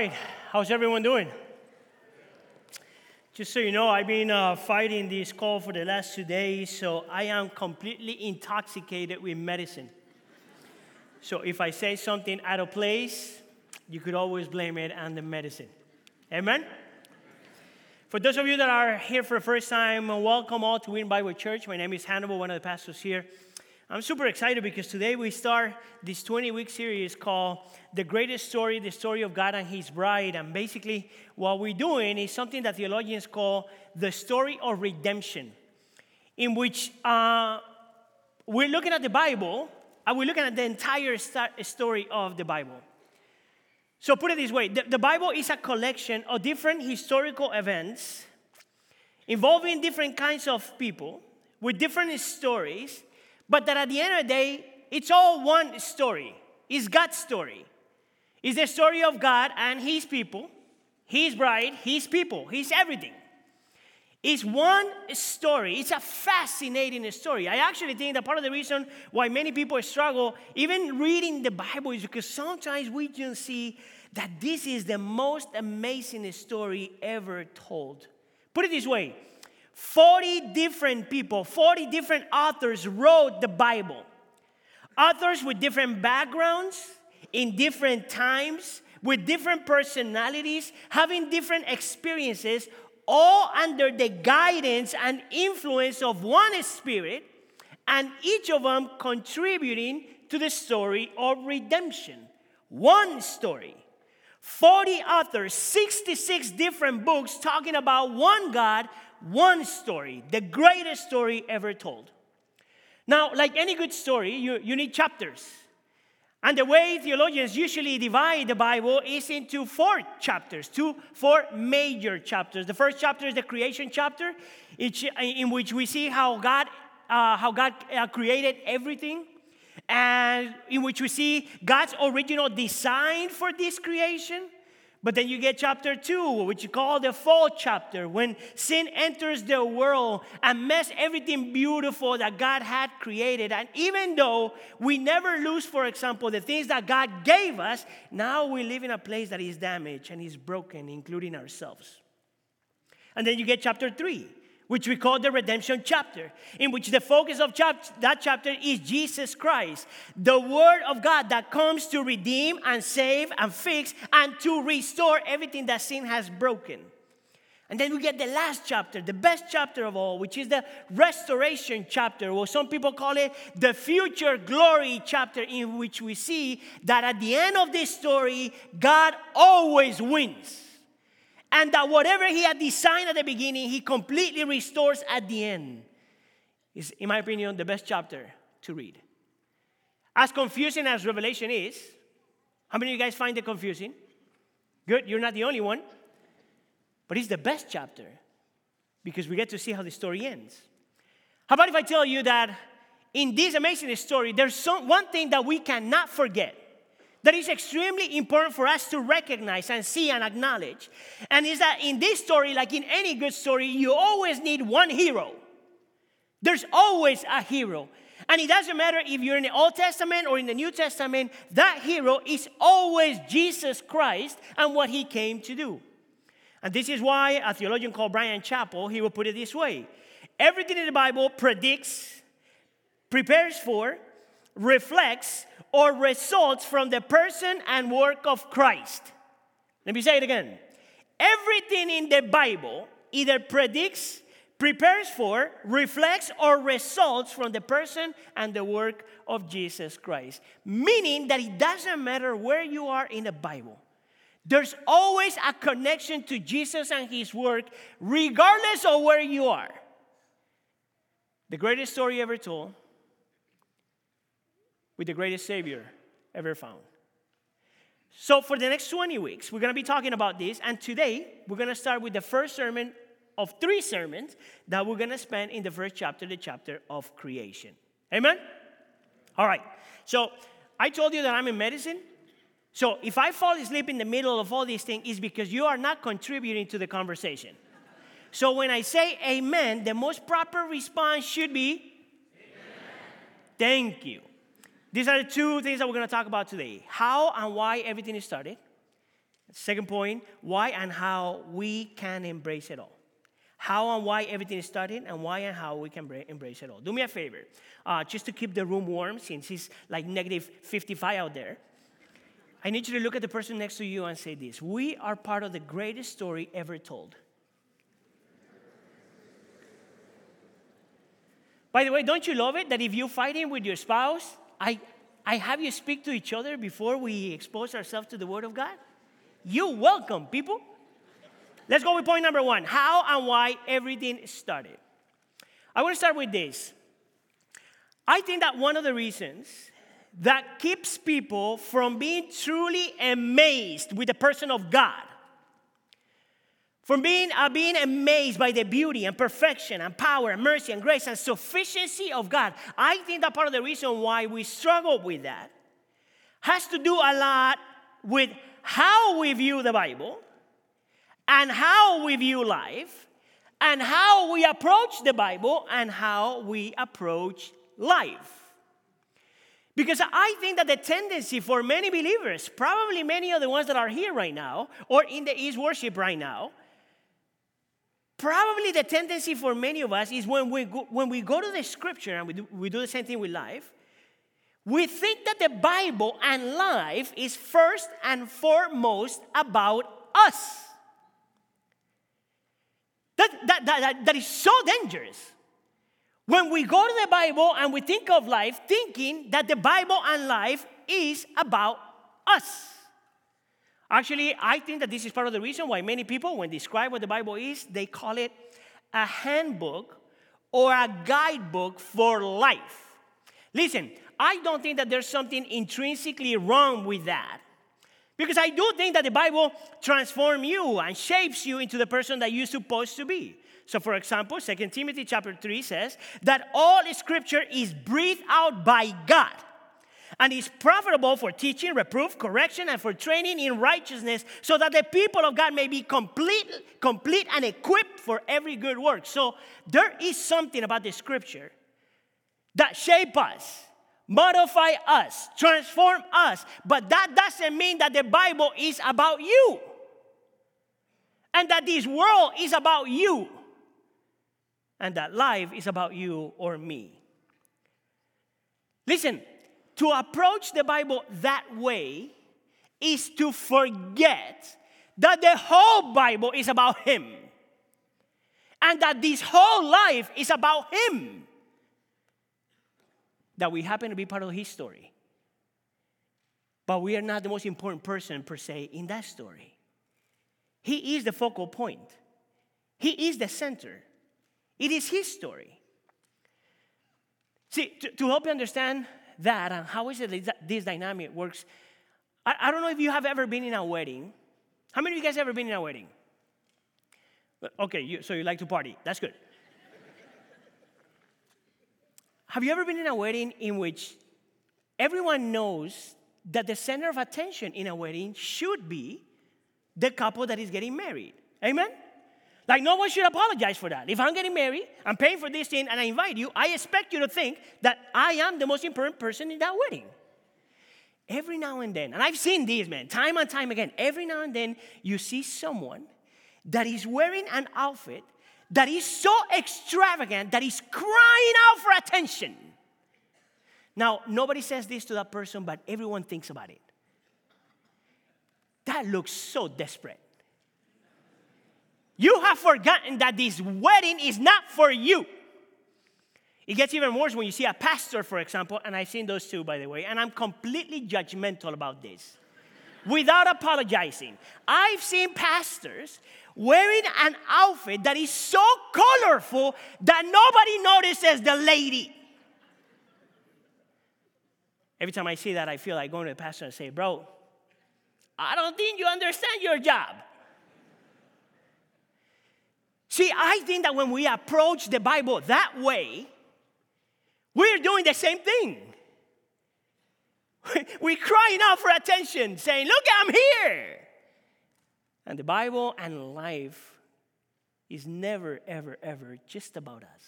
right. How's everyone doing? Just so you know, I've been uh, fighting this cold for the last two days, so I am completely intoxicated with medicine. So if I say something out of place, you could always blame it on the medicine. Amen? For those of you that are here for the first time, welcome all to Win Bible Church. My name is Hannibal, one of the pastors here. I'm super excited because today we start this 20 week series called The Greatest Story, the story of God and His bride. And basically, what we're doing is something that theologians call the story of redemption, in which uh, we're looking at the Bible and we're looking at the entire story of the Bible. So, put it this way the, the Bible is a collection of different historical events involving different kinds of people with different stories but that at the end of the day, it's all one story. It's God's story. It's the story of God and His people, His bride, His people, His everything. It's one story. It's a fascinating story. I actually think that part of the reason why many people struggle, even reading the Bible, is because sometimes we just see that this is the most amazing story ever told. Put it this way 40 different people, 40 different authors wrote the Bible. Authors with different backgrounds, in different times, with different personalities, having different experiences, all under the guidance and influence of one spirit, and each of them contributing to the story of redemption. One story. 40 authors, 66 different books talking about one God one story, the greatest story ever told. Now, like any good story, you, you need chapters. And the way theologians usually divide the Bible is into four chapters, two, four major chapters. The first chapter is the creation chapter, in which we see how God, uh, how God uh, created everything, and in which we see God's original design for this creation. But then you get chapter two, which you call the fall chapter, when sin enters the world and mess everything beautiful that God had created. And even though we never lose, for example, the things that God gave us, now we live in a place that is damaged and is broken, including ourselves. And then you get chapter three, which we call the redemption chapter, in which the focus of chap- that chapter is Jesus Christ, the Word of God that comes to redeem and save and fix and to restore everything that sin has broken. And then we get the last chapter, the best chapter of all, which is the restoration chapter, or some people call it the future glory chapter, in which we see that at the end of this story, God always wins and that whatever he had designed at the beginning, he completely restores at the end. Is, in my opinion, the best chapter to read. As confusing as Revelation is, how many of you guys find it confusing? Good, you're not the only one. But it's the best chapter because we get to see how the story ends. How about if I tell you that in this amazing story, there's some, one thing that we cannot forget that is extremely important for us to recognize and see and acknowledge. And is that in this story, like in any good story, you always need one hero. There's always a hero. And it doesn't matter if you're in the Old Testament or in the New Testament, that hero is always Jesus Christ and what he came to do. And this is why a theologian called Bryan Chapell, he will put it this way. Everything in the Bible predicts, prepares for, reflects, or results from the person and work of Christ. Let me say it again. Everything in the Bible either predicts, prepares for, reflects, or results from the person and the work of Jesus Christ. Meaning that it doesn't matter where you are in the Bible. There's always a connection to Jesus and his work, regardless of where you are. The greatest story ever told with the greatest Savior ever found. So, for the next 20 weeks, we're going to be talking about this. And today, we're going to start with the first sermon of three sermons that we're going to spend in the first chapter, the chapter of creation. Amen? All right. So, I told you that I'm in medicine. So, if I fall asleep in the middle of all these things, it's because you are not contributing to the conversation. So, when I say amen, the most proper response should be amen. Thank you. These are the two things that we're going to talk about today how and why everything is started. Second point, why and how we can embrace it all. How and why everything is started, and why and how we can embrace it all. Do me a favor, uh, just to keep the room warm, since it's like negative 55 out there. I need you to look at the person next to you and say this We are part of the greatest story ever told. By the way, don't you love it that if you're fighting with your spouse, I, I have you speak to each other before we expose ourselves to the Word of God? You're welcome, people. Let's go with point number one how and why everything started. I want to start with this. I think that one of the reasons that keeps people from being truly amazed with the person of God from being, uh, being amazed by the beauty and perfection and power and mercy and grace and sufficiency of God. I think that part of the reason why we struggle with that has to do a lot with how we view the Bible and how we view life and how we approach the Bible and how we approach life. Because I think that the tendency for many believers, probably many of the ones that are here right now or in the East worship right now, Probably the tendency for many of us is when we go, when we go to the scripture and we do, we do the same thing with life, we think that the Bible and life is first and foremost about us. That, that, that, that, that is so dangerous. When we go to the Bible and we think of life, thinking that the Bible and life is about us. Actually, I think that this is part of the reason why many people, when describe what the Bible is, they call it a handbook or a guidebook for life. Listen, I don't think that there's something intrinsically wrong with that. Because I do think that the Bible transforms you and shapes you into the person that you're supposed to be. So, for example, 2 Timothy chapter 3 says that all scripture is breathed out by God and is profitable for teaching, reproof, correction, and for training in righteousness, so that the people of God may be complete, complete and equipped for every good work. So there is something about the scripture that shape us, modify us, transform us, but that doesn't mean that the Bible is about you. And that this world is about you. And that life is about you or me. Listen, to approach the Bible that way is to forget that the whole Bible is about Him and that this whole life is about Him. That we happen to be part of His story. But we are not the most important person per se in that story. He is the focal point, He is the center. It is His story. See, to, to help you understand that and how is it that this dynamic works. I, I don't know if you have ever been in a wedding. How many of you guys ever been in a wedding? Okay, you, so you like to party. That's good. have you ever been in a wedding in which everyone knows that the center of attention in a wedding should be the couple that is getting married? Amen? Like, no one should apologize for that. If I'm getting married, I'm paying for this thing, and I invite you, I expect you to think that I am the most important person in that wedding. Every now and then, and I've seen these, man, time and time again, every now and then you see someone that is wearing an outfit that is so extravagant that is crying out for attention. Now, nobody says this to that person, but everyone thinks about it. That looks so desperate. You have forgotten that this wedding is not for you. It gets even worse when you see a pastor, for example, and I've seen those too, by the way, and I'm completely judgmental about this without apologizing. I've seen pastors wearing an outfit that is so colorful that nobody notices the lady. Every time I see that, I feel like going to the pastor and say, Bro, I don't think you understand your job. See, I think that when we approach the Bible that way, we're doing the same thing. We're crying out for attention, saying, Look, I'm here. And the Bible and life is never, ever, ever just about us.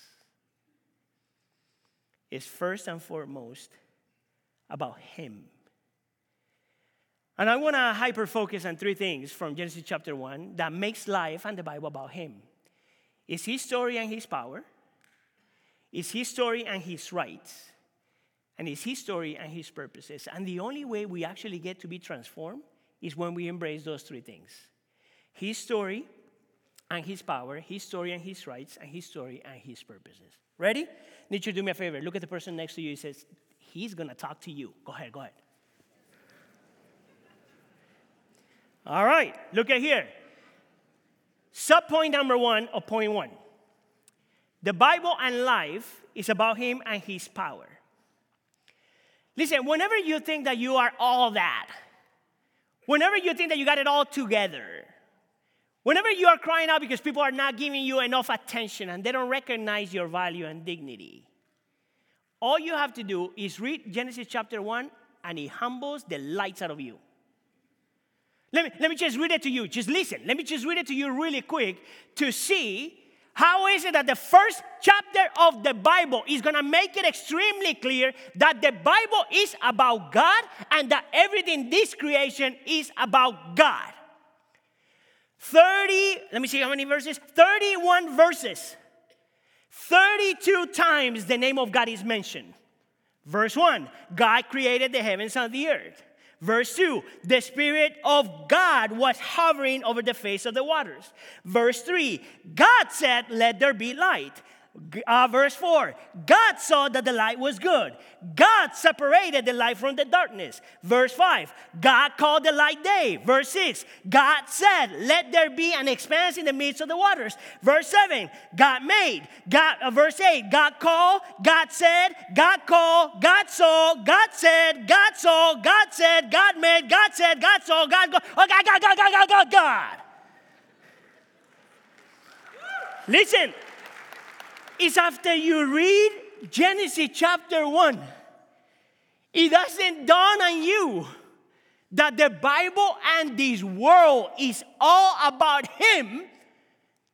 It's first and foremost about Him. And I want to hyper focus on three things from Genesis chapter 1 that makes life and the Bible about him. Is his story and his power? Is his story and his rights? And is his story and his purposes? And the only way we actually get to be transformed is when we embrace those three things his story and his power, his story and his rights, and his story and his purposes. Ready? Need you do me a favor. Look at the person next to you. He says, He's going to talk to you. Go ahead, go ahead. All right, look at here. Subpoint number one of point one. The Bible and life is about Him and His power. Listen, whenever you think that you are all that, whenever you think that you got it all together, whenever you are crying out because people are not giving you enough attention and they don't recognize your value and dignity, all you have to do is read Genesis chapter 1 and it humbles the lights out of you. Let me, let me just read it to you. Just listen. Let me just read it to you really quick to see how is it that the first chapter of the Bible is going to make it extremely clear that the Bible is about God and that everything this creation is about God? 30, let me see how many verses? 31 verses. 32 times the name of God is mentioned. Verse 1 God created the heavens and the earth. Verse 2, the Spirit of God was hovering over the face of the waters. Verse 3, God said, Let there be light. Uh, verse 4 God saw that the light was good. God separated the light from the darkness. Verse 5 God called the light day. Verse 6 God said, Let there be an expanse in the midst of the waters. Verse 7 God made. God, uh, verse 8 God called, God said, God called, God saw, God said, God saw, God said, God made, God said, God saw, God, go, oh, God, God, God, God, God, God, God. Listen is after you read Genesis chapter 1, it doesn't dawn on you that the Bible and this world is all about Him,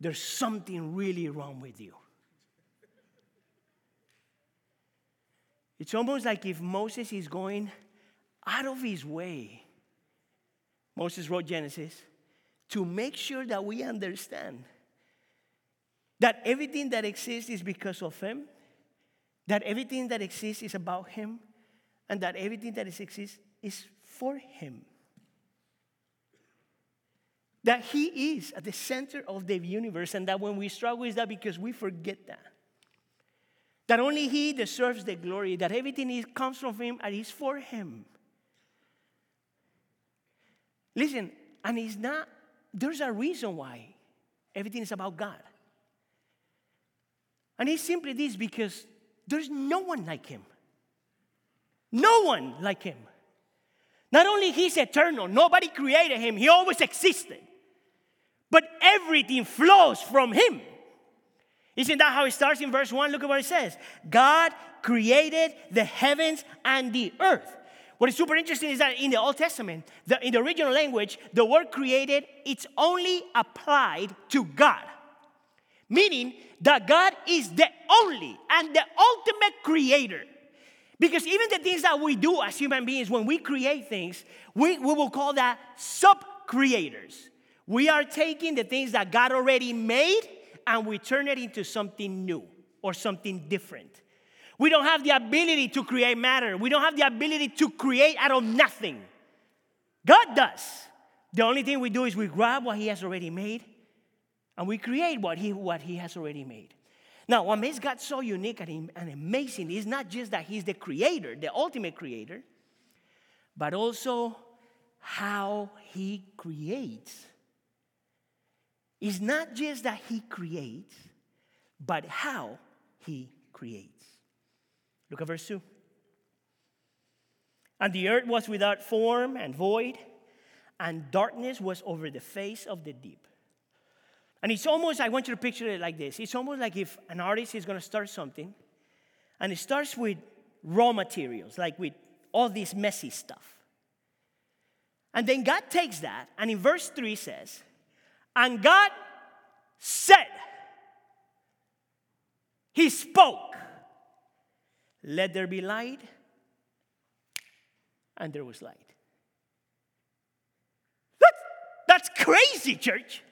there's something really wrong with you. It's almost like if Moses is going out of his way, Moses wrote Genesis, to make sure that we understand that everything that exists is because of Him, that everything that exists is about Him, and that everything that exists is for Him. That He is at the center of the universe, and that when we struggle, is that because we forget that. That only He deserves the glory, that everything comes from Him and is for Him. Listen, and it's not, there's a reason why everything is about God. And it's simply this because there's no one like him. No one like him. Not only he's eternal, nobody created him, he always existed. But everything flows from him. Isn't that how it starts in verse 1? Look at what it says God created the heavens and the earth. What is super interesting is that in the Old Testament, the, in the original language, the word created, it's only applied to God. Meaning that God is the only and the ultimate creator. Because even the things that we do as human beings, when we create things, we, we will call that sub creators. We are taking the things that God already made and we turn it into something new or something different. We don't have the ability to create matter, we don't have the ability to create out of nothing. God does. The only thing we do is we grab what He has already made and we create what he, what he has already made. Now, what makes God so unique and, and amazing is not just that He's the creator, the ultimate creator, but also how He creates. It's not just that He creates, but how He creates. Look at verse 2. And the earth was without form and void, and darkness was over the face of the deep. And it's almost, I want you to picture it like this it's almost like if an artist is going to start something, and it starts with raw materials, like with all this messy stuff. And then God takes that, and in verse 3 says, And God said, He spoke, let there be light, and there was light. That's, that's crazy, church.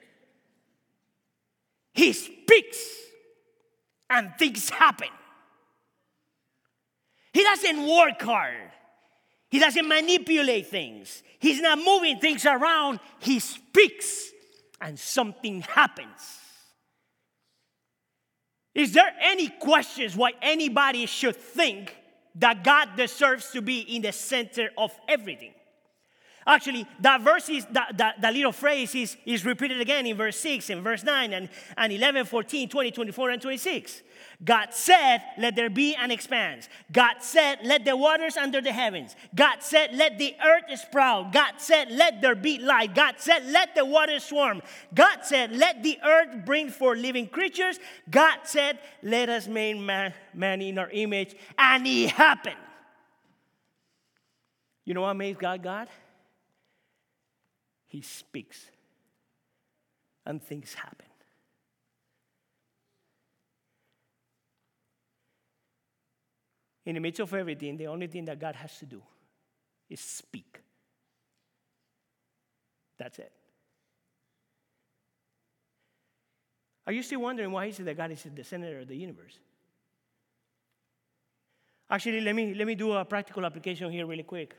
He speaks and things happen. He doesn't work hard. He doesn't manipulate things. He's not moving things around. He speaks and something happens. Is there any questions why anybody should think that God deserves to be in the center of everything? Actually, that verse is, that, that, that little phrase is, is repeated again in verse 6 and verse 9 and, and 11, 14, 20, 24, and 26. God said, Let there be an expanse. God said, Let the waters under the heavens. God said, Let the earth sprout. God said, Let there be light. God said, Let the waters swarm. God said, Let the earth bring forth living creatures. God said, Let us make man, man in our image. And it happened. You know what makes God God? He speaks, and things happen. In the midst of everything, the only thing that God has to do is speak. That's it. Are you still wondering why is it that God is the center of the universe? Actually, let me, let me do a practical application here really quick.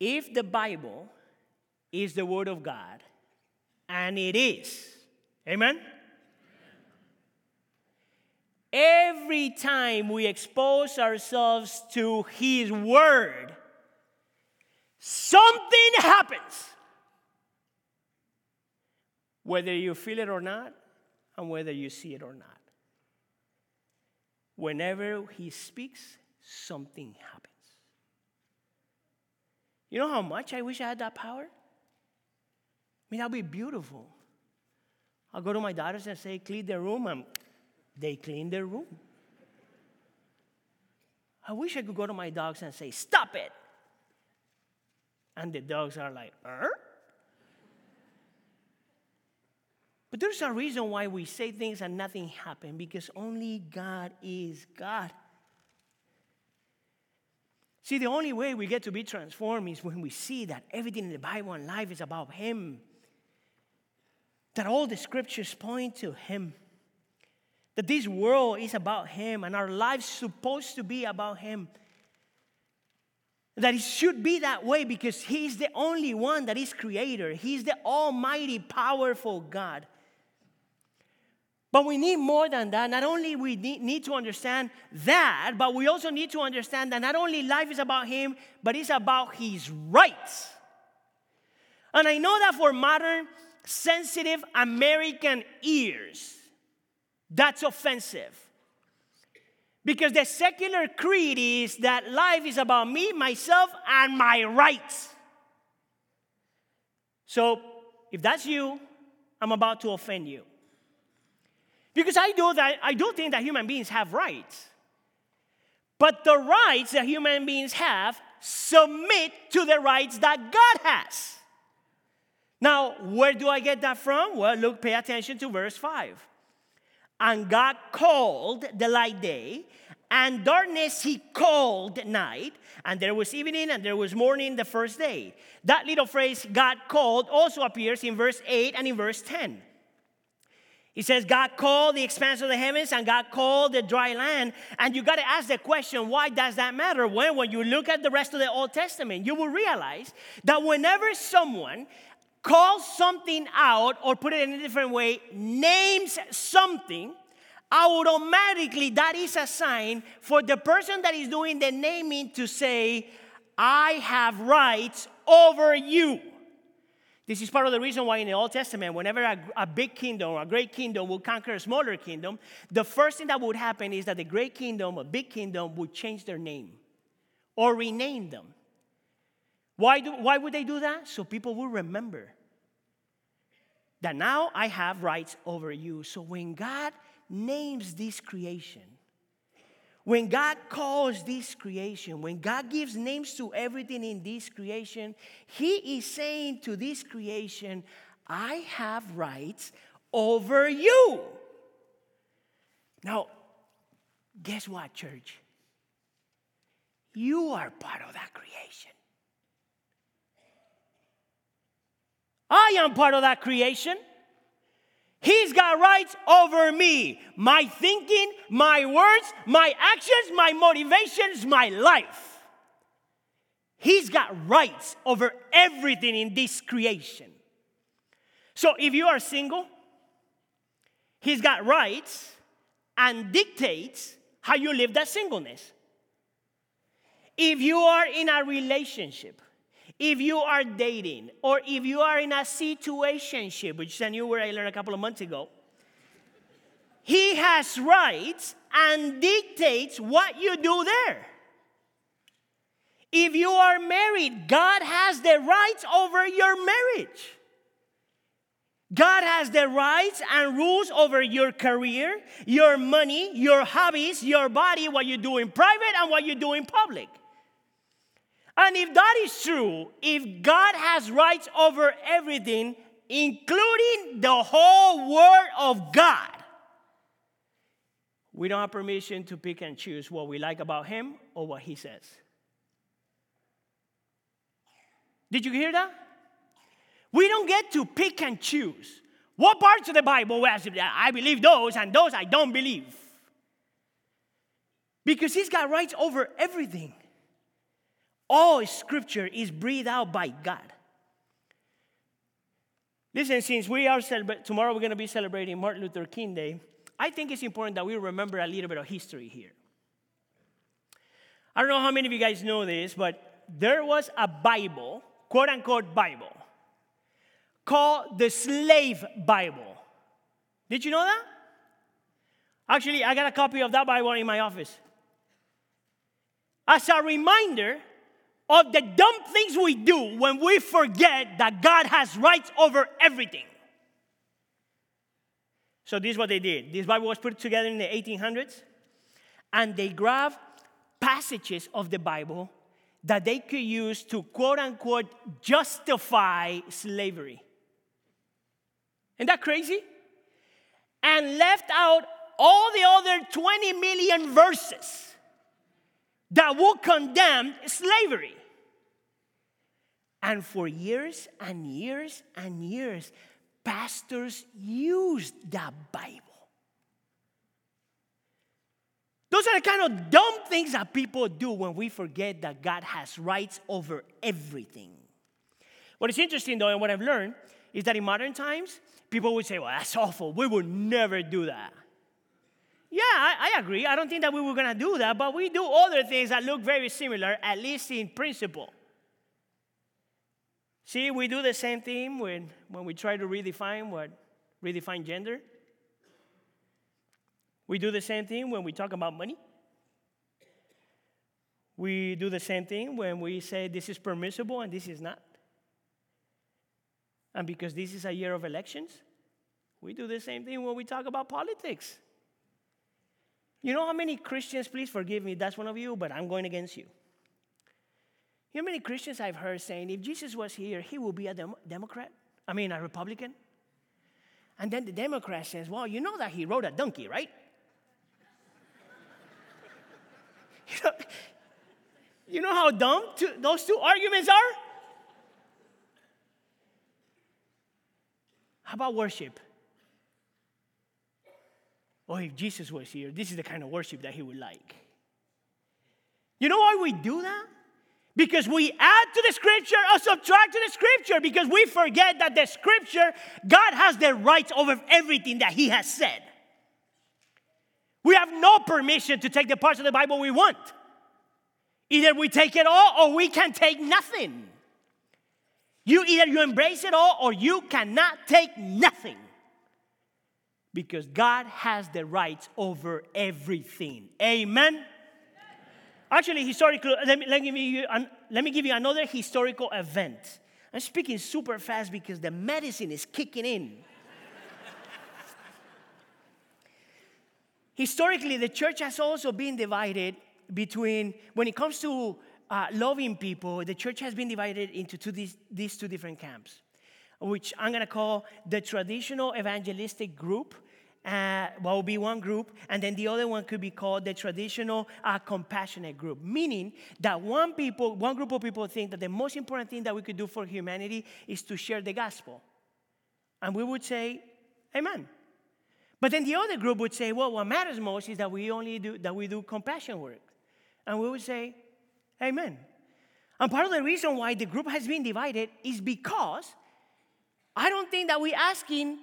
If the Bible is the Word of God, and it is, amen? Every time we expose ourselves to His Word, something happens. Whether you feel it or not, and whether you see it or not. Whenever He speaks, something happens. You know how much I wish I had that power? I mean, that'd be beautiful. I'll go to my daughters and say, clean their room, and they clean their room. I wish I could go to my dogs and say, stop it. And the dogs are like, er? But there's a reason why we say things and nothing happens because only God is God. See, the only way we get to be transformed is when we see that everything in the Bible and life is about Him. That all the scriptures point to Him. That this world is about Him and our lives supposed to be about Him. That it should be that way because He's the only one that is creator. He's the almighty, powerful God. But we need more than that. Not only we need to understand that, but we also need to understand that not only life is about him, but it's about his rights. And I know that for modern, sensitive American ears, that's offensive. Because the secular creed is that life is about me, myself, and my rights. So if that's you, I'm about to offend you. Because I do that, I do think that human beings have rights. But the rights that human beings have submit to the rights that God has. Now, where do I get that from? Well, look, pay attention to verse 5. And God called the light day, and darkness he called night, and there was evening and there was morning the first day. That little phrase, God called, also appears in verse 8 and in verse 10. He says, God called the expanse of the heavens and God called the dry land. And you got to ask the question, why does that matter? When, when you look at the rest of the Old Testament, you will realize that whenever someone calls something out, or put it in a different way, names something, automatically that is a sign for the person that is doing the naming to say, I have rights over you. This is part of the reason why in the Old Testament, whenever a, a, big kingdom or a great kingdom would conquer a smaller kingdom, the first thing that would happen is that the great kingdom, a big kingdom, would change their name or rename them. Why, do, why would they do that? So people will remember that now I have rights over you. So when God names this creation, when God calls this creation, when God gives names to everything in this creation, He is saying to this creation, I have rights over you. Now, guess what, church? You are part of that creation. I am part of that creation. He's got rights over me. My thinking, my words, my actions, my motivations, my life. He's got rights over everything in this creation. So if you are single, He's got rights and dictates how you live that singleness. If you are in a relationship, if you are dating, or if you are in a situationship, which is a new word I learned a couple of months ago, he has rights and dictates what you do there. If you are married, God has the rights over your marriage. God has the rights and rules over your career, your money, your hobbies, your body, what you do in private and what you do in public. And if that is true, if God has rights over everything, including the whole Word of God, we don't have permission to pick and choose what we like about Him or what He says. Did you hear that? We don't get to pick and choose. What parts of the Bible I believe those and those I don't believe? Because he's got rights over everything. All scripture is breathed out by God. Listen, since we are celebrating, tomorrow we're going to be celebrating Martin Luther King Day, I think it's important that we remember a little bit of history here. I don't know how many of you guys know this, but there was a Bible, quote unquote Bible, called the Slave Bible. Did you know that? Actually, I got a copy of that Bible in my office. As a reminder of the dumb things we do when we forget that God has rights over everything. So, this is what they did. This Bible was put together in the 1800s, and they grabbed passages of the Bible that they could use to quote unquote justify slavery. Isn't that crazy? And left out all the other 20 million verses that would condemn slavery. And for years and years and years, pastors used that Bible. Those are the kind of dumb things that people do when we forget that God has rights over everything. What is interesting, though, and what I've learned is that in modern times, people would say, well, that's awful. We would never do that. Yeah, I, I agree. I don't think that we were going to do that, but we do other things that look very similar, at least in principle. See, we do the same thing when, when we try to redefine what redefine gender. We do the same thing when we talk about money. We do the same thing when we say this is permissible and this is not. And because this is a year of elections, we do the same thing when we talk about politics. You know how many Christians, please forgive me, that's one of you, but I'm going against you. You know how many Christians I've heard saying, if Jesus was here, he would be a dem- Democrat? I mean, a Republican? And then the Democrat says, well, you know that he rode a donkey, right? you, know, you know how dumb those two arguments are? How about worship? Oh, if Jesus was here, this is the kind of worship that he would like. You know why we do that? Because we add to the scripture or subtract to the scripture because we forget that the scripture, God has the rights over everything that he has said. We have no permission to take the parts of the Bible we want. Either we take it all or we can take nothing. You either you embrace it all or you cannot take nothing. Because God has the rights over everything. Amen. Actually, historically, let me, let, me give you, let me give you another historical event. I'm speaking super fast because the medicine is kicking in. Historically, the church has also been divided between, when it comes to uh, loving people, the church has been divided into two, these, these two different camps, which I'm going to call the traditional evangelistic group uh, what will be one group, and then the other one could be called the traditional uh, compassionate group. Meaning that one people, one group of people think that the most important thing that we could do for humanity is to share the gospel, and we would say, Amen. But then the other group would say, well, what matters most is that we only do that we do compassion work. And we would say, Amen. And part of the reason why the group has been divided is because I don't think that we're asking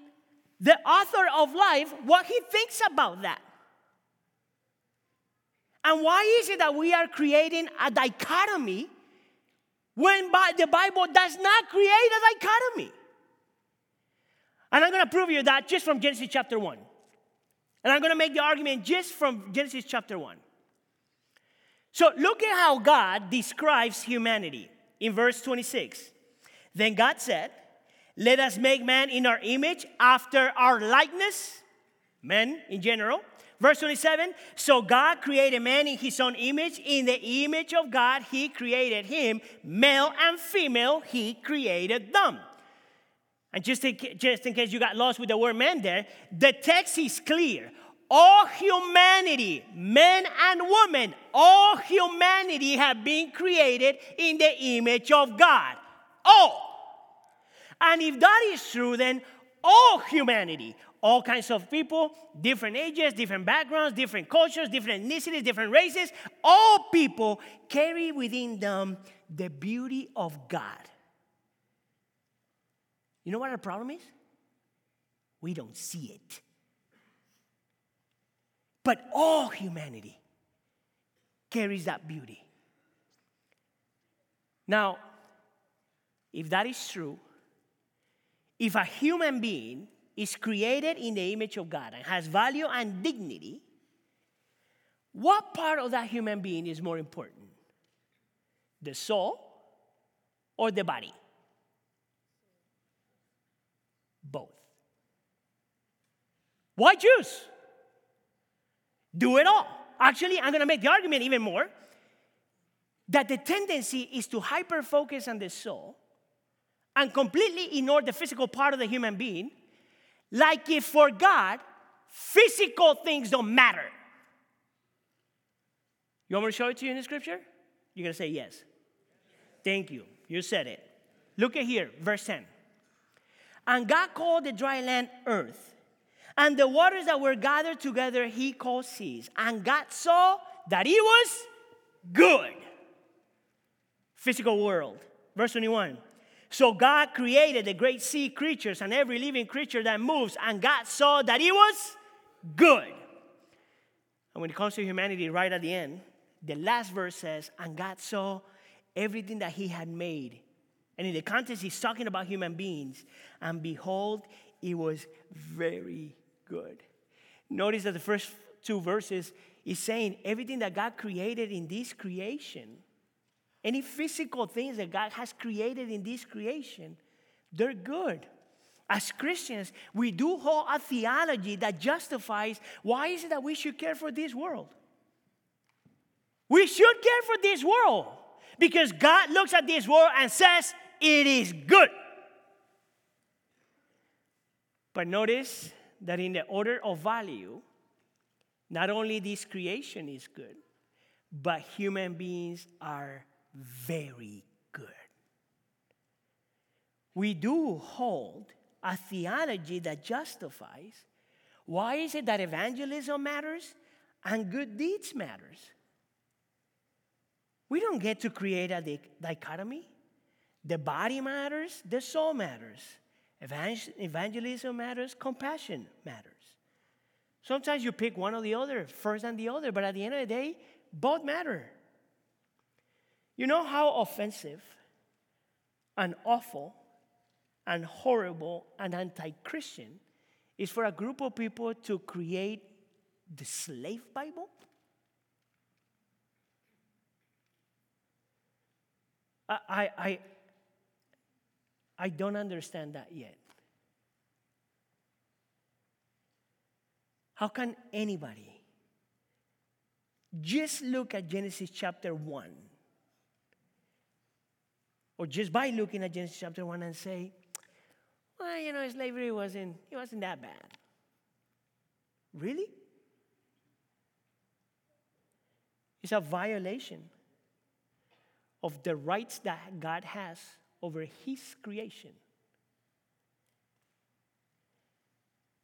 the author of life what he thinks about that. And why is it that we are creating a dichotomy when the Bible does not create a dichotomy? And I'm going to prove you that just from Genesis chapter 1. And I'm going to make the argument just from Genesis chapter 1. So look at how God describes humanity in verse 26. Then God said, Let us make man in our image after our likeness, men in general. Verse 27 So God created man in his own image. In the image of God, he created him. Male and female, he created them. And just in, just in case you got lost with the word man there, the text is clear. All humanity, men and women, all humanity have been created in the image of God. All. And if that is true, then all humanity, all kinds of people, different ages, different backgrounds, different cultures, different ethnicities, different races, all people carry within them the beauty of God. You know what our problem is? We don't see it. But all humanity carries that beauty. Now, if that is true, if a human being is created in the image of God and has value and dignity, what part of that human being is more important? The soul or the body? both. Why choose? Do it all. Actually, I'm going to make the argument even more that the tendency is to hyper focus on the soul and completely ignore the physical part of the human being, like if for God, physical things don't matter. You want me to show it to you in the scripture? You're going to say yes. Thank you. You said it. Look at here, verse 10. And God called the dry land earth. And the waters that were gathered together, he called seas. And God saw that it was good. Physical world. Verse 21. So God created the great sea creatures and every living creature that moves, and God saw that it was good. And when it comes to humanity, right at the end, the last verse says, And God saw everything that He had made, and in the context, he's talking about human beings. And behold, it was very good. Notice that the first two verses is saying everything that God created in this creation, any physical things that God has created in this creation, they're good. As Christians, we do hold a theology that justifies why is it that we should care for this world? We should care for this world because God looks at this world and says, it is good. But notice that in the order of value, not only this creation is good, but human beings are very good. We do hold a theology that justifies why is it that evangelism matters and good deeds matters? We don't get to create a dichotomy. The body matters, the soul matters. Evangelism matters, compassion matters. Sometimes you pick one or the other, first and the other, but at the end of the day, both matter. You know how offensive and awful and horrible and anti Christian is for a group of people to create the slave Bible? I, I, I don't understand that yet. How can anybody just look at Genesis chapter 1 or just by looking at Genesis chapter 1 and say, well, you know, slavery wasn't, it wasn't that bad. Really? It's a violation of the rights that God has over His creation.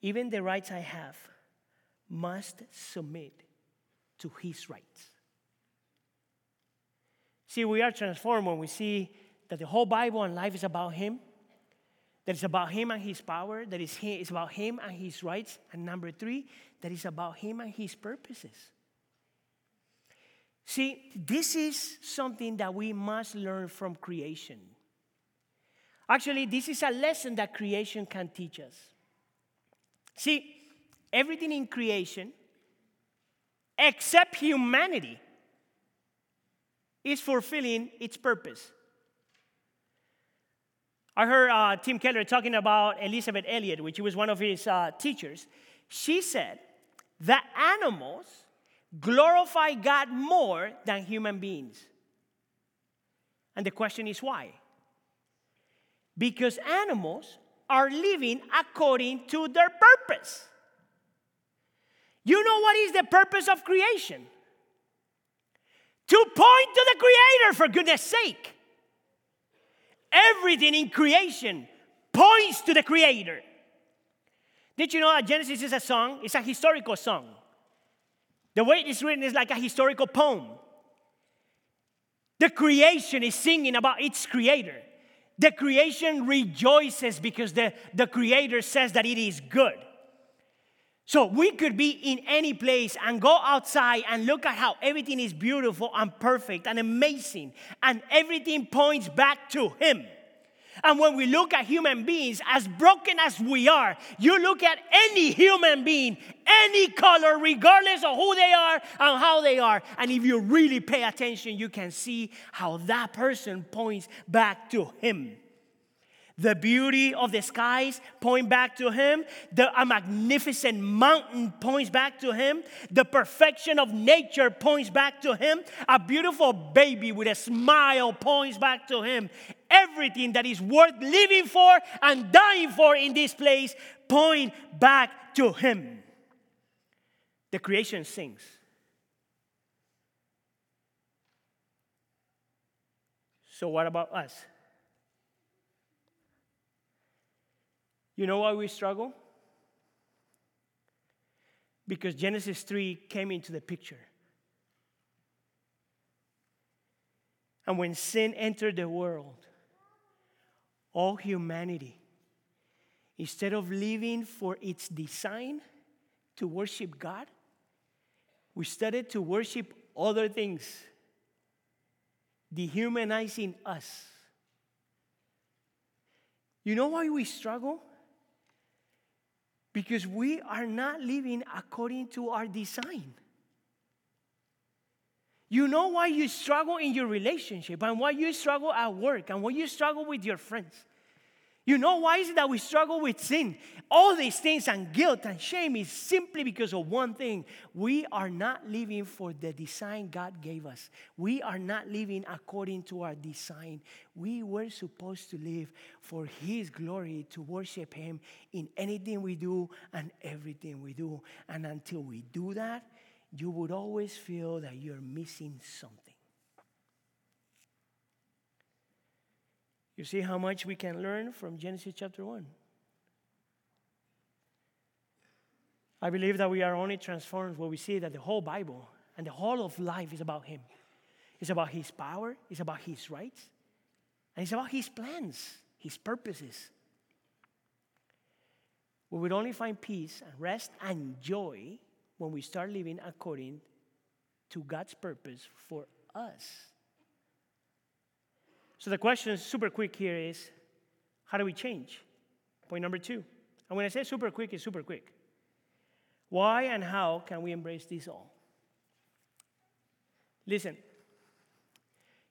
Even the rights I have must submit to His rights. See, we are transformed when we see that the whole Bible and life is about Him, that it's about Him and His power, that it's, about Him and His rights, and number three, that it's about Him and His purposes. See, this is something that we must learn from creation. Actually, this is a lesson that creation can teach us. See, everything in creation, except humanity, is fulfilling its purpose. I heard uh, Tim Keller talking about Elisabeth Elliot, which was one of his uh, teachers. She said that animals glorify God more than human beings. And the question is why? Because animals are living according to their purpose. You know what is the purpose of creation? To point to the Creator, for goodness sake. Everything in creation points to the Creator. Did you know that Genesis is a song? It's a historical song. The way it is written is like a historical poem. The creation is singing about its creator. The creation rejoices because the, the creator says that it is good. So we could be in any place and go outside and look at how everything is beautiful and perfect and amazing, and everything points back to Him. And when we look at human beings, as broken as we are, you look at any human being, any color, regardless of who they are and how they are. And if you really pay attention, you can see how that person points back to him. The beauty of the skies point back to him. The, a magnificent mountain points back to him. The perfection of nature points back to him. A beautiful baby with a smile points back to him. Everything that is worth living for and dying for in this place point back to him. The creation sings. So, what about us? You know why we struggle? Because Genesis 3 came into the picture. And when sin entered the world, all humanity, instead of living for its design to worship God, we started to worship other things, dehumanizing us. You know why we struggle? Because we are not living according to our design. You know why you struggle in your relationship and why you struggle at work and why you struggle with your friends. You know why is it that we struggle with sin? All these things and guilt and shame is simply because of one thing. We are not living for the design God gave us. We are not living according to our design. We were supposed to live for His glory, to worship Him in anything we do and everything we do. And until we do that, you would always feel that you're missing something. You see how much we can learn from Genesis chapter 1. I believe that we are only transformed when we see that the whole Bible and the whole of life is about Him. It's about His power, it's about His rights, and it's about His plans, His purposes. We would only find peace and rest and joy when we start living according to God's purpose for us. So the question super quick here is how do we change? Point number two. And when I say super quick, it's super quick. Why and how can we embrace this all? Listen,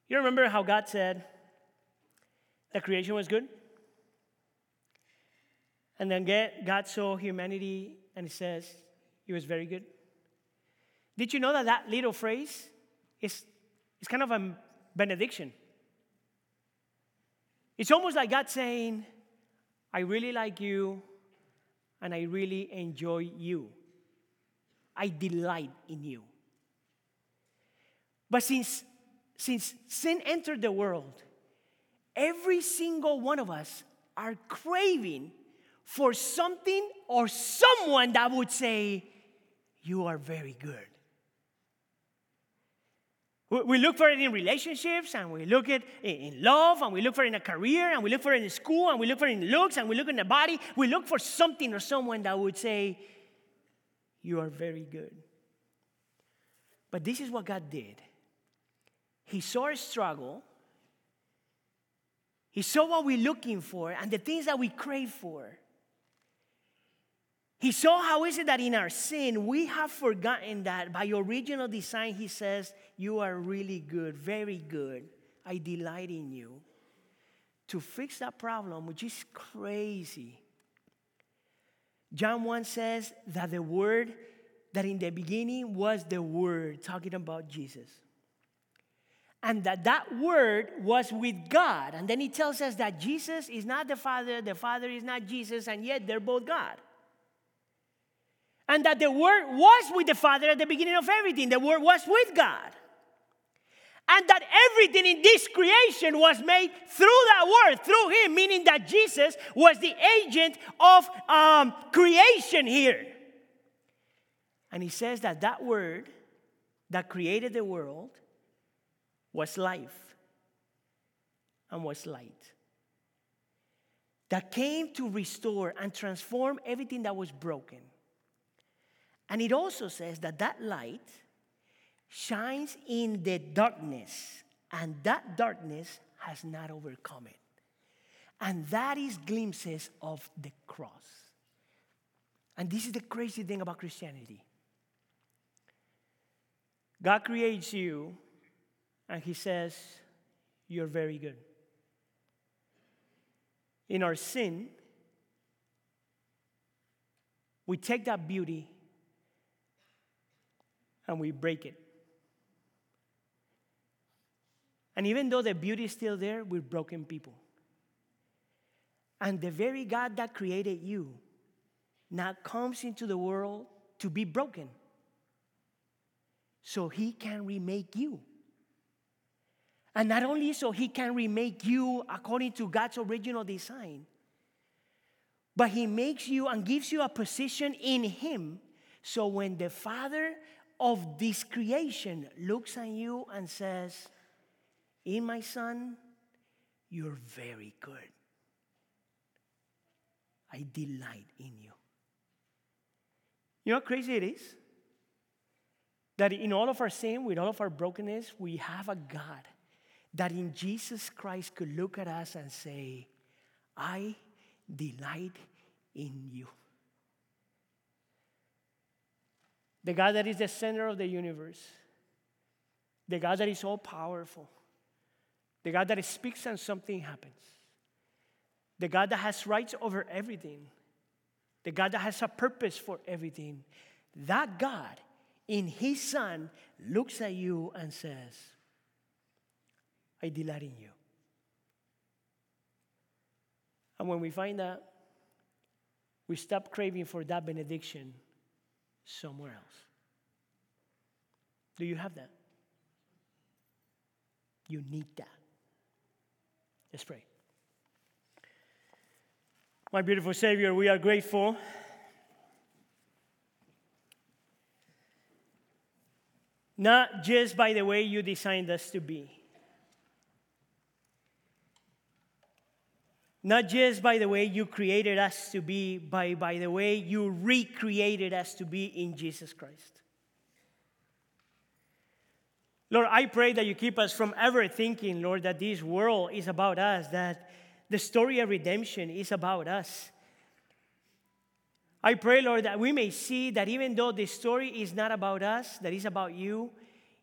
you remember how God said that creation was good? And then God saw humanity and He says it was very good. Did you know that that little phrase is, is kind of a benediction? It's almost like God saying, I really like you and I really enjoy you. I delight in you. But since, since sin entered the world, every single one of us are craving for something or someone that would say, You are very good. We look for it in relationships, and we look it in love, and we look for it in a career, and we look for it in school, and we look for it in looks, and we look in the body. We look for something or someone that would say, You are very good. But this is what God did. He saw our struggle, He saw what we're looking for, and the things that we crave for. He saw how is it that in our sin we have forgotten that by original design he says, You are really good, very good. I delight in you. To fix that problem, which is crazy. John 1 says that the word that in the beginning was the word, talking about Jesus. And that that word was with God. And then he tells us that Jesus is not the Father, the Father is not Jesus, and yet they're both God and that the Word was with the Father at the beginning of everything. The Word was with God. And that everything in this creation was made through that Word, through Him, meaning that Jesus was the agent of um, creation here. And He says that that Word that created the world was life and was light. That came to restore and transform everything that was broken. And it also says that that light shines in the darkness, and that darkness has not overcome it. And that is glimpses of the cross. And this is the crazy thing about Christianity God creates you, and He says, You're very good. In our sin, we take that beauty and we break it. And even though the beauty is still there, we're broken people. And the very God that created you now comes into the world to be broken so he can remake you. And not only so he can remake you according to God's original design, but he makes you and gives you a position in him. So when the Father of this creation looks at you and says, In my son, you're very good. I delight in you. You know how crazy it is? That in all of our sin, with all of our brokenness, we have a God that in Jesus Christ could look at us and say, I delight in you. The God that is the center of the universe, the God that is all powerful, the God that speaks and something happens, the God that has rights over everything, the God that has a purpose for everything. That God in His Son looks at you and says, I delight in you. And when we find that, we stop craving for that benediction somewhere else. Do you have that? You need that. Let's pray. My beautiful Savior, we are grateful. Not just by the way you designed us to be, Not just by the way you created us to be, but by the way you recreated us to be in Jesus Christ. Lord, I pray that you keep us from ever thinking, Lord, that this world is about us, that the story of redemption is about us. I pray, Lord, that we may see that even though this story is not about us, that is about you,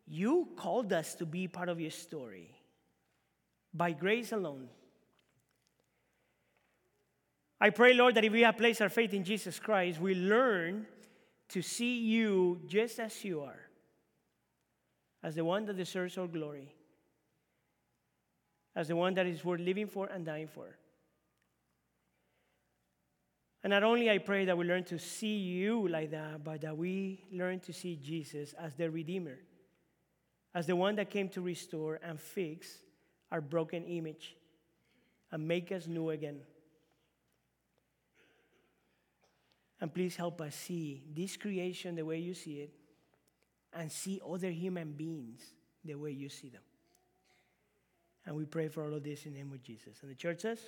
you called us to be part of your story by grace alone I pray, Lord, that if we have placed our faith in Jesus Christ, we learn to see you just as you are, as the one that deserves all glory, as the one that is worth living for and dying for. And not only I pray that we learn to see you like that, but that we learn to see Jesus as the Redeemer, as the one that came to restore and fix our broken image and make us new again. And please help us see this creation the way you see it and see other human beings the way you see them. And we pray for all of this in the name of Jesus. And the church says,